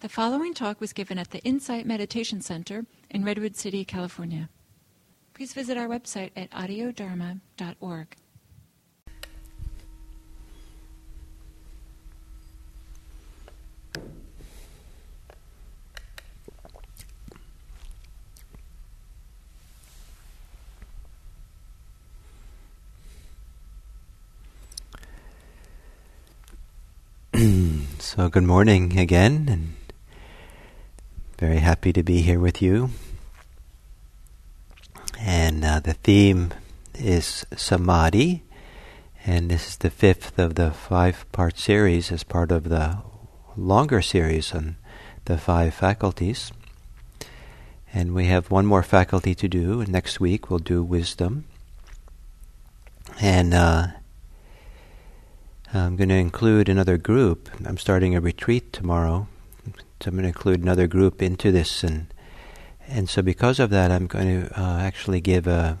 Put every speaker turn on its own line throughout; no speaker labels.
The following talk was given at the Insight Meditation Center in Redwood City, California. Please visit our website at audiodharma.org.
so, good morning again, and very happy to be here with you. And uh, the theme is samadhi, and this is the fifth of the five part series as part of the longer series on the five faculties. And we have one more faculty to do, and next week we'll do wisdom. And uh, I'm going to include another group. I'm starting a retreat tomorrow, so I'm going to include another group into this, and and so because of that, I'm going to uh, actually give a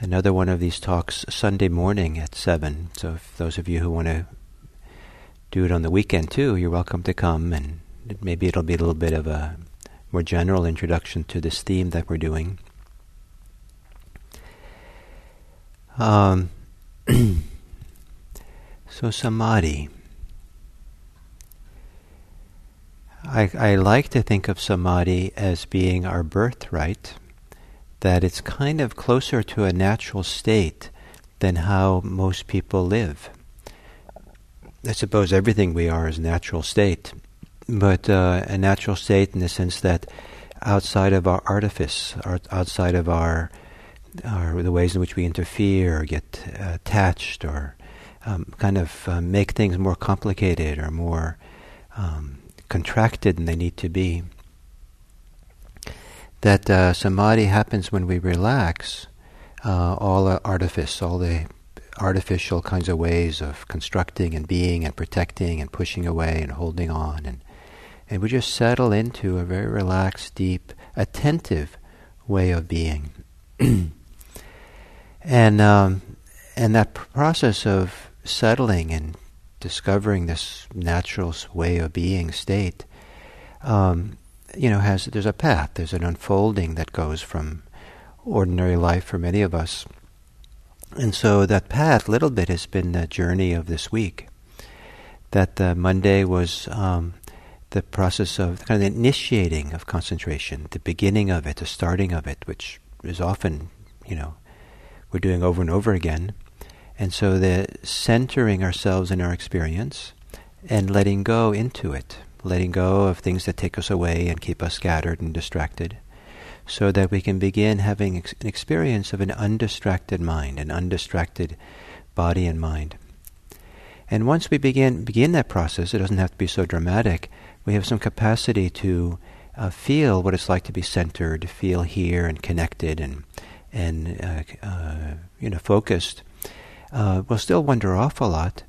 another one of these talks Sunday morning at seven. So if those of you who want to do it on the weekend too, you're welcome to come, and maybe it'll be a little bit of a more general introduction to this theme that we're doing. Um, So, samadhi. I, I like to think of samadhi as being our birthright, that it's kind of closer to a natural state than how most people live. I suppose everything we are is natural state, but uh, a natural state in the sense that outside of our artifice, outside of our, our the ways in which we interfere or get uh, attached or um, kind of uh, make things more complicated or more um, contracted than they need to be. That uh, samadhi happens when we relax uh, all the artifice, all the artificial kinds of ways of constructing and being and protecting and pushing away and holding on and and we just settle into a very relaxed, deep, attentive way of being. and um, and that process of settling and discovering this natural way of being state, um, you know, has there's a path, there's an unfolding that goes from ordinary life for many of us. And so that path, little bit, has been the journey of this week. That uh, Monday was um, the process of kind of the initiating of concentration, the beginning of it, the starting of it, which is often, you know, we're doing over and over again. And so the centering ourselves in our experience and letting go into it, letting go of things that take us away and keep us scattered and distracted, so that we can begin having ex- an experience of an undistracted mind, an undistracted body and mind. And once we begin begin that process, it doesn't have to be so dramatic. We have some capacity to uh, feel what it's like to be centered, feel here and connected and and uh, uh, you know focused uh, will still wander off a lot.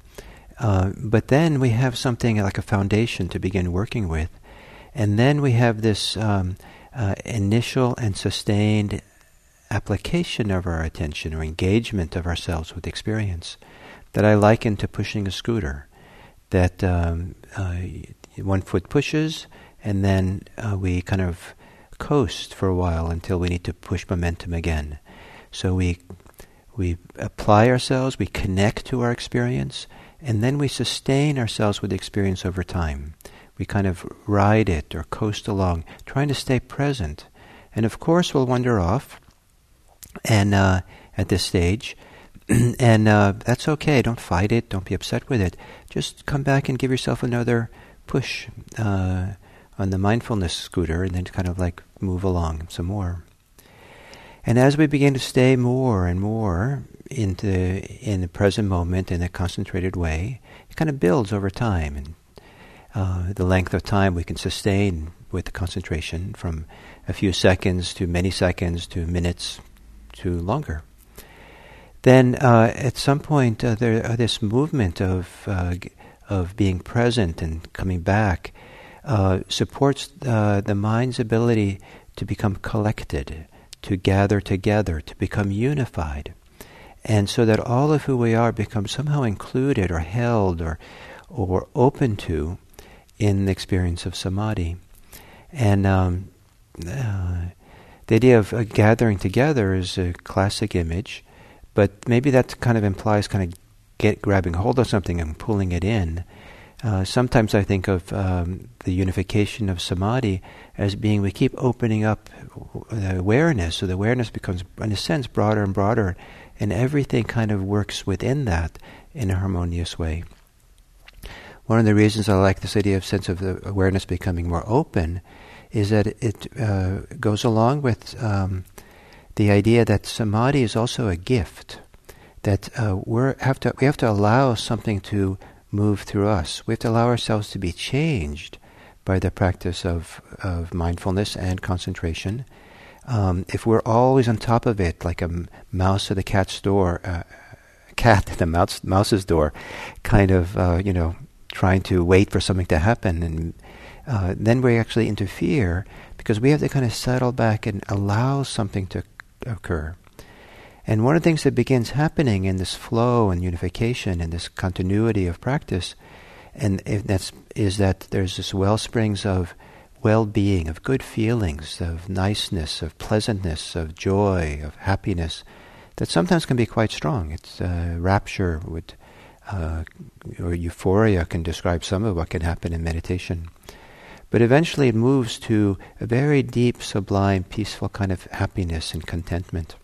Uh, but then we have something like a foundation to begin working with. And then we have this um, uh, initial and sustained application of our attention or engagement of ourselves with experience that I liken to pushing a scooter. That um, uh, one foot pushes, and then uh, we kind of coast for a while until we need to push momentum again. So we we apply ourselves, we connect to our experience, and then we sustain ourselves with the experience over time. We kind of ride it or coast along, trying to stay present. And of course, we'll wander off, and uh, at this stage, and uh, that's okay. Don't fight it. Don't be upset with it. Just come back and give yourself another push uh, on the mindfulness scooter, and then kind of like move along some more. And as we begin to stay more and more into in the present moment in a concentrated way, it kind of builds over time, and uh, the length of time we can sustain with the concentration from a few seconds to many seconds to minutes to longer. Then uh, at some point uh, there uh, this movement of uh, of being present and coming back uh, supports the mind's ability to become collected to gather together, to become unified. And so that all of who we are becomes somehow included or held or, or open to in the experience of samadhi. And um, uh, the idea of uh, gathering together is a classic image, but maybe that kind of implies kind of get grabbing hold of something and pulling it in. Uh, sometimes I think of um, the unification of samadhi as being we keep opening up the awareness, so the awareness becomes, in a sense, broader and broader, and everything kind of works within that in a harmonious way. One of the reasons I like this idea of sense of the awareness becoming more open is that it uh, goes along with um, the idea that samadhi is also a gift. That uh, we have to we have to allow something to move through us. We have to allow ourselves to be changed by the practice of of mindfulness and concentration. Um, if we're always on top of it, like a mouse at a cat's door, uh, cat at the mouse, mouse's door, kind of uh, you know trying to wait for something to happen and uh, then we actually interfere because we have to kind of settle back and allow something to occur. And one of the things that begins happening in this flow and unification and this continuity of practice, and that's is that there's this well springs of well-being, of good feelings, of niceness, of pleasantness, of joy, of happiness, that sometimes can be quite strong. It's uh, rapture would, uh, or euphoria can describe some of what can happen in meditation. But eventually it moves to a very deep, sublime, peaceful kind of happiness and contentment.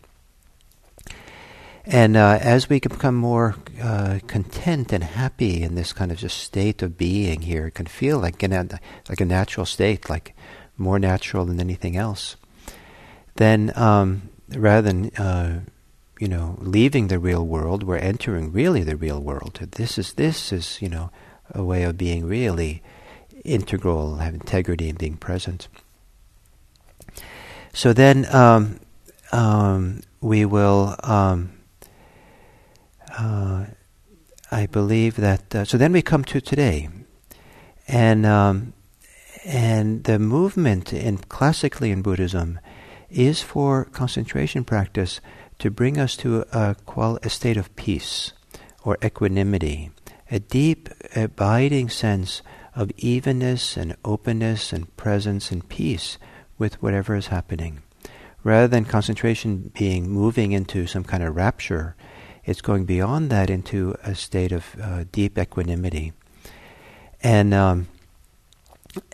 And uh, as we become more uh, content and happy in this kind of just state of being here, it can feel like, a, like a natural state, like more natural than anything else. Then, um, rather than uh, you know leaving the real world, we're entering really the real world. This is this is you know a way of being really integral, have integrity in being present. So then um, um, we will. Uh, I believe that. Uh, so then we come to today, and um, and the movement in classically in Buddhism is for concentration practice to bring us to a, qual- a state of peace or equanimity, a deep, abiding sense of evenness and openness and presence and peace with whatever is happening. Rather than concentration being moving into some kind of rapture, it's going beyond that into a state of uh, deep equanimity. And um,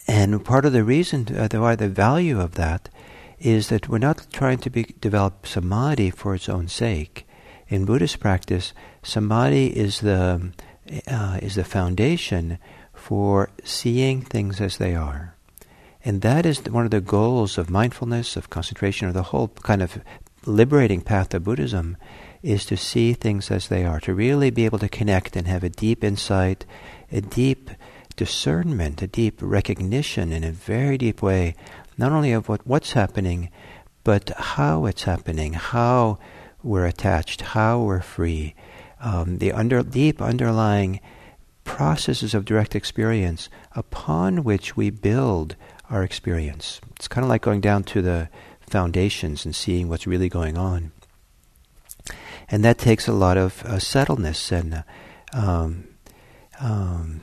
and part of the reason, uh, the, the value of that, is that we're not trying to be, develop samadhi for its own sake. In Buddhist practice, samadhi is the uh, is the foundation for seeing things as they are. And that is one of the goals of mindfulness, of concentration, or the whole kind of liberating path of Buddhism, is to see things as they are, to really be able to connect and have a deep insight, a deep discernment, a deep recognition in a very deep way, not only of what, what's happening, but how it's happening, how we're attached, how we're free, um, the under, deep underlying processes of direct experience upon which we build our experience. It's kind of like going down to the foundations and seeing what's really going on. And that takes a lot of uh, settledness and uh, um, um,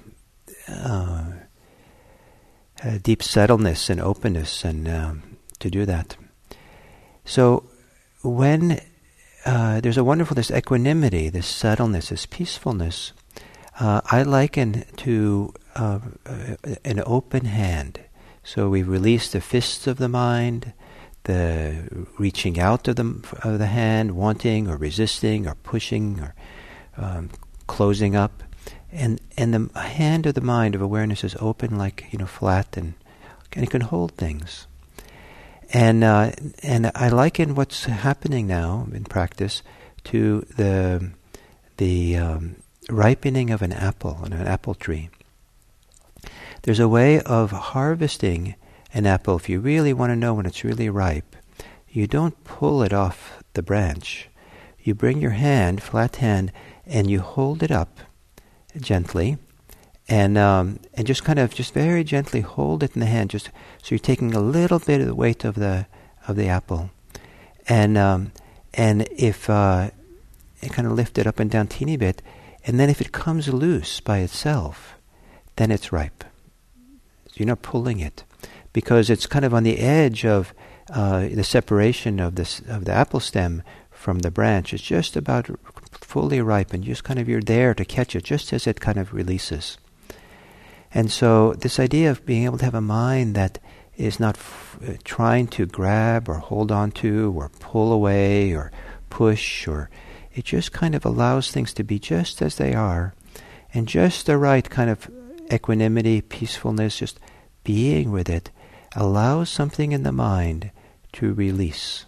uh, deep settledness and openness and um, to do that. So when uh, there's a wonderful this equanimity, this settledness, this peacefulness, uh, I liken to uh, an open hand. So we release the fists of the mind, the reaching out of the, of the hand, wanting or resisting or pushing or um, closing up. And, and the hand of the mind of awareness is open like, you know, flat and, and it can hold things. And, uh, and I liken what's happening now in practice to the, the um, ripening of an apple on an apple tree. There's a way of harvesting an apple if you really want to know when it's really ripe. You don't pull it off the branch. You bring your hand, flat hand, and you hold it up gently, and um, and just kind of just very gently hold it in the hand, just so you're taking a little bit of the weight of the of the apple, and um, and if uh, and kind of lift it up and down teeny bit, and then if it comes loose by itself, then it's ripe. So you're not pulling it because it's kind of on the edge of uh, the separation of this of the apple stem from the branch. It's just about fully ripened. Just kind of you're there to catch it, just as it kind of releases. And so this idea of being able to have a mind that is not f- uh, trying to grab or hold on to or pull away or push or it just kind of allows things to be just as they are and just the right kind of equanimity, peacefulness, just being with it allows something in the mind to release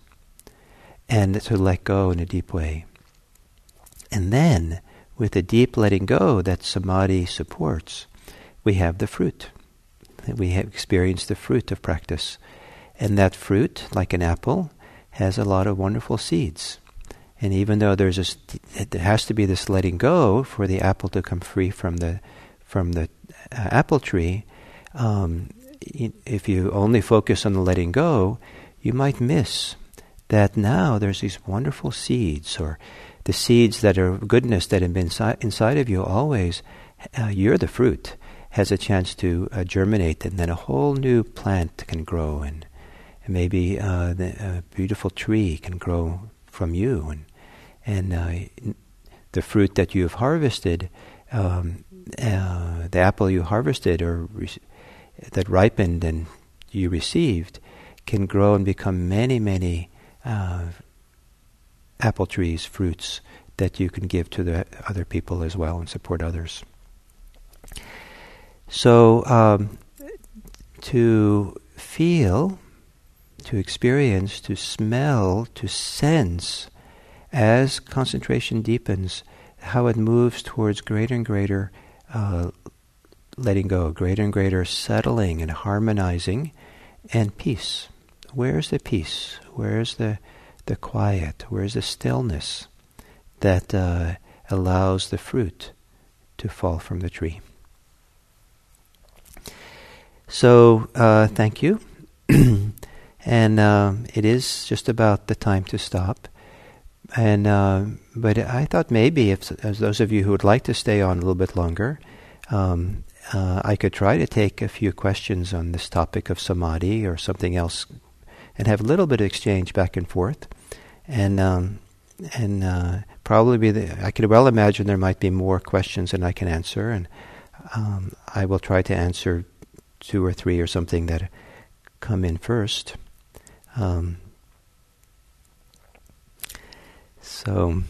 and to let go in a deep way. And then, with the deep letting go that samadhi supports, we have the fruit. We have experienced the fruit of practice. And that fruit, like an apple, has a lot of wonderful seeds. And even though there's a, there has to be this letting go for the apple to come free from the from the uh, apple tree, um, if you only focus on the letting go, you might miss that now there's these wonderful seeds, or the seeds that are goodness that have been inside, of you always. Uh, you're the fruit has a chance to uh, germinate, and then a whole new plant can grow, and, and maybe uh, the, a beautiful tree can grow from you, and and uh, the fruit that you have harvested, um, uh, the apple you harvested or re- that ripened and you received, can grow and become many many uh, apple trees, fruits that you can give to the other people as well and support others. So, um, to feel, to experience, to smell, to sense, as concentration deepens, how it moves towards greater and greater uh, letting go, greater and greater settling and harmonizing, and peace. Where's the peace? Where's the the quiet? Where's the stillness that uh, allows the fruit to fall from the tree? So, uh, thank you. and uh, it is just about the time to stop. And uh, but I thought maybe if as those of you who would like to stay on a little bit longer, um, uh, I could try to take a few questions on this topic of samadhi or something else, and have a little bit of exchange back and forth, and um, and uh, probably be the, I could well imagine there might be more questions than I can answer, and um, I will try to answer two or three or something that come in first. Um, so.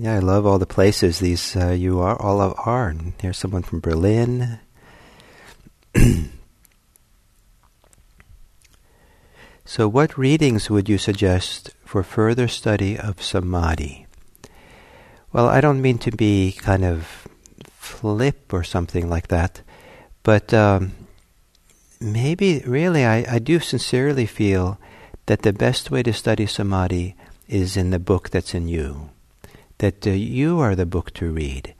Yeah, I love all the places these uh, you are all of are. And here's someone from Berlin. so, what readings would you suggest for further study of samadhi? Well, I don't mean to be kind of flip or something like that, but um, maybe really I, I do sincerely feel that the best way to study samadhi is in the book that's in you that uh, you are the book to read.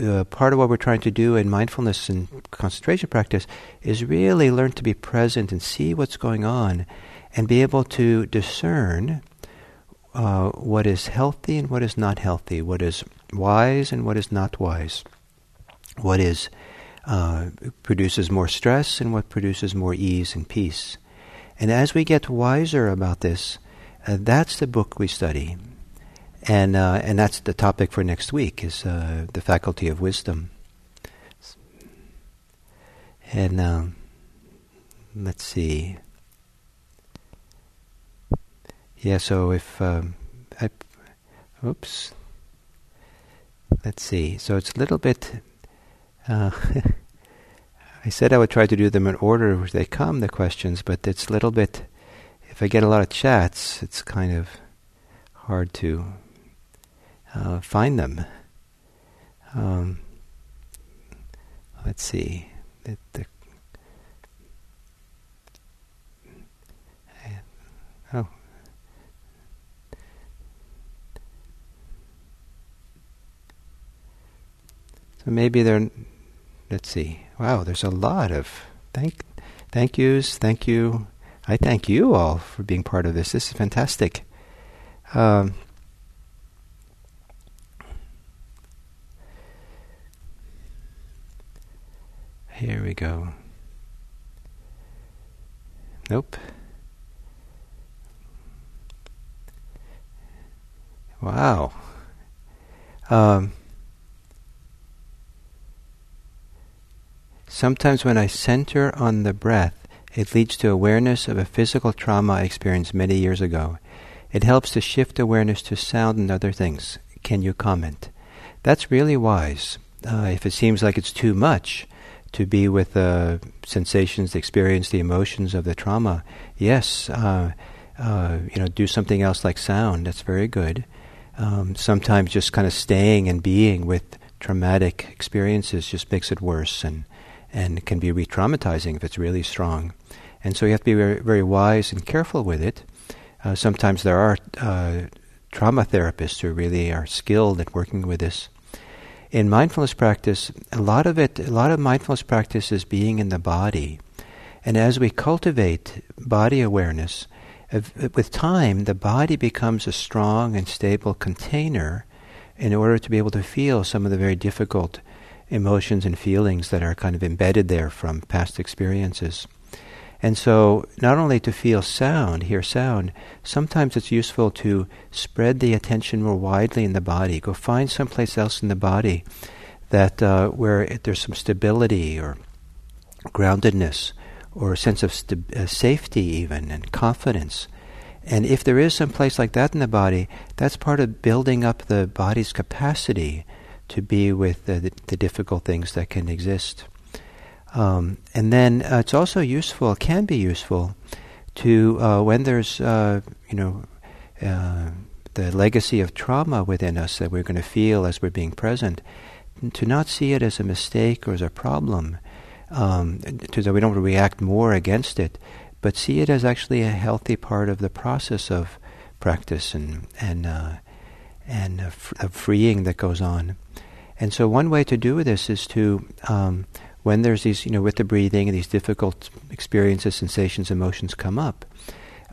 uh, part of what we're trying to do in mindfulness and concentration practice is really learn to be present and see what's going on and be able to discern uh, what is healthy and what is not healthy, what is wise and what is not wise, what is uh, produces more stress and what produces more ease and peace. And as we get wiser about this, uh, that's the book we study and uh, and that's the topic for next week is uh, the faculty of wisdom. And um, let's see. Yeah, so if um, I, oops, let's see. So it's a little bit. Uh, I said I would try to do them in order as they come, the questions, but it's a little bit. If I get a lot of chats, it's kind of hard to uh, find them. Um, let's see. The, the, oh. So maybe there. Let's see. Wow, there's a lot of thank, thank yous. Thank you. I thank you all for being part of this. This is fantastic. Um, here we go. Nope. Wow. Um, sometimes when I center on the breath, it leads to awareness of a physical trauma I experienced many years ago. It helps to shift awareness to sound and other things. Can you comment? That's really wise. Uh, if it seems like it's too much to be with the sensations, the experience, the emotions of the trauma, yes, uh, uh, you know, do something else like sound. That's very good. Um, sometimes just kind of staying and being with traumatic experiences just makes it worse and and can be re-traumatizing if it's really strong. And so you have to be very, very wise and careful with it. Uh, sometimes there are uh, trauma therapists who really are skilled at working with this. In mindfulness practice, a lot of it, a lot of mindfulness practice is being in the body. And as we cultivate body awareness, with time, the body becomes a strong and stable container in order to be able to feel some of the very difficult emotions and feelings that are kind of embedded there from past experiences. And so, not only to feel sound, hear sound, sometimes it's useful to spread the attention more widely in the body. Go find someplace else in the body that uh, where it, there's some stability or groundedness or a sense of st- uh, safety, even and confidence. And if there is some place like that in the body, that's part of building up the body's capacity to be with the, the, the difficult things that can exist. Um, and then uh, it's also useful, can be useful, to uh, when there's uh, you know uh, the legacy of trauma within us that we're going to feel as we're being present, to not see it as a mistake or as a problem, um, so that we don't react more against it, but see it as actually a healthy part of the process of practice and and uh, and of freeing that goes on. And so one way to do this is to um, when there's these, you know, with the breathing and these difficult experiences, sensations, emotions come up,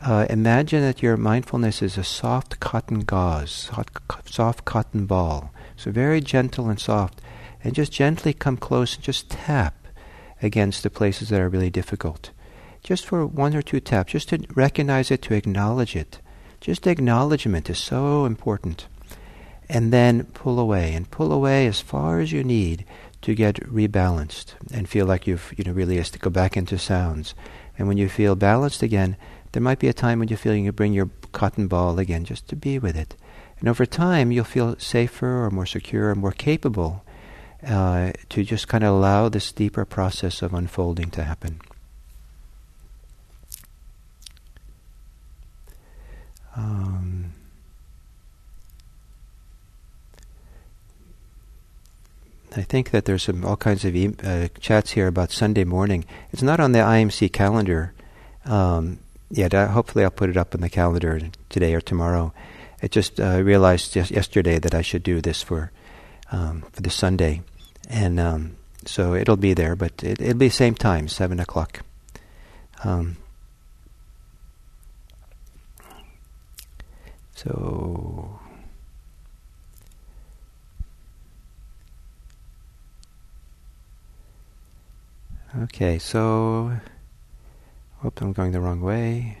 uh, imagine that your mindfulness is a soft cotton gauze, soft cotton ball. So very gentle and soft. And just gently come close and just tap against the places that are really difficult. Just for one or two taps, just to recognize it, to acknowledge it. Just acknowledgement is so important. And then pull away, and pull away as far as you need to get rebalanced and feel like you've you know really has to go back into sounds. And when you feel balanced again, there might be a time when you feel you bring your cotton ball again just to be with it. And over time, you'll feel safer or more secure or more capable uh, to just kind of allow this deeper process of unfolding to happen. Um, I think that there's some all kinds of e- uh, chats here about Sunday morning. It's not on the IMC calendar um, yet. Hopefully, I'll put it up on the calendar today or tomorrow. I just uh, realized just yesterday that I should do this for um, for this Sunday, and um, so it'll be there. But it, will be the same time, seven o'clock. Um, so Okay, so. Oops, I'm going the wrong way.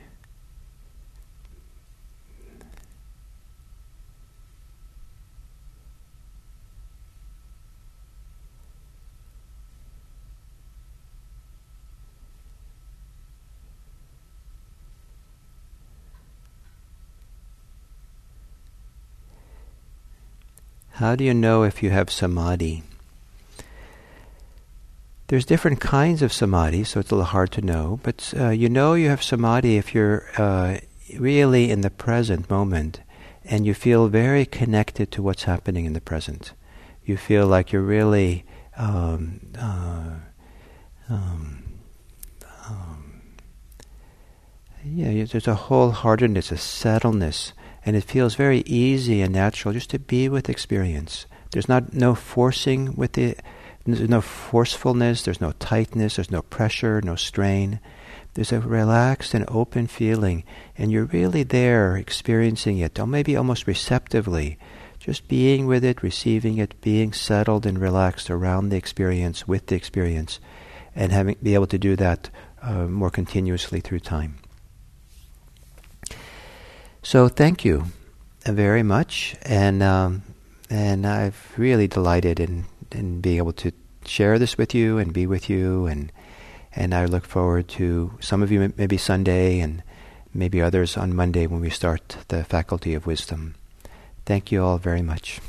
How do you know if you have samadhi? There's different kinds of samadhi, so it's a little hard to know. But uh, you know you have samadhi if you're uh, really in the present moment and you feel very connected to what's happening in the present. You feel like you're really um, uh, um, um, yeah, there's a wholeheartedness, a settledness, and it feels very easy and natural just to be with experience. There's not no forcing with the there's no forcefulness, there's no tightness, there's no pressure, no strain. There's a relaxed and open feeling, and you're really there experiencing it, maybe almost receptively, just being with it, receiving it, being settled and relaxed around the experience, with the experience, and having be able to do that uh, more continuously through time. So thank you very much, and um, and I've really delighted in in being able to share this with you and be with you, and and I look forward to some of you maybe Sunday and maybe others on Monday when we start the Faculty of Wisdom. Thank you all very much.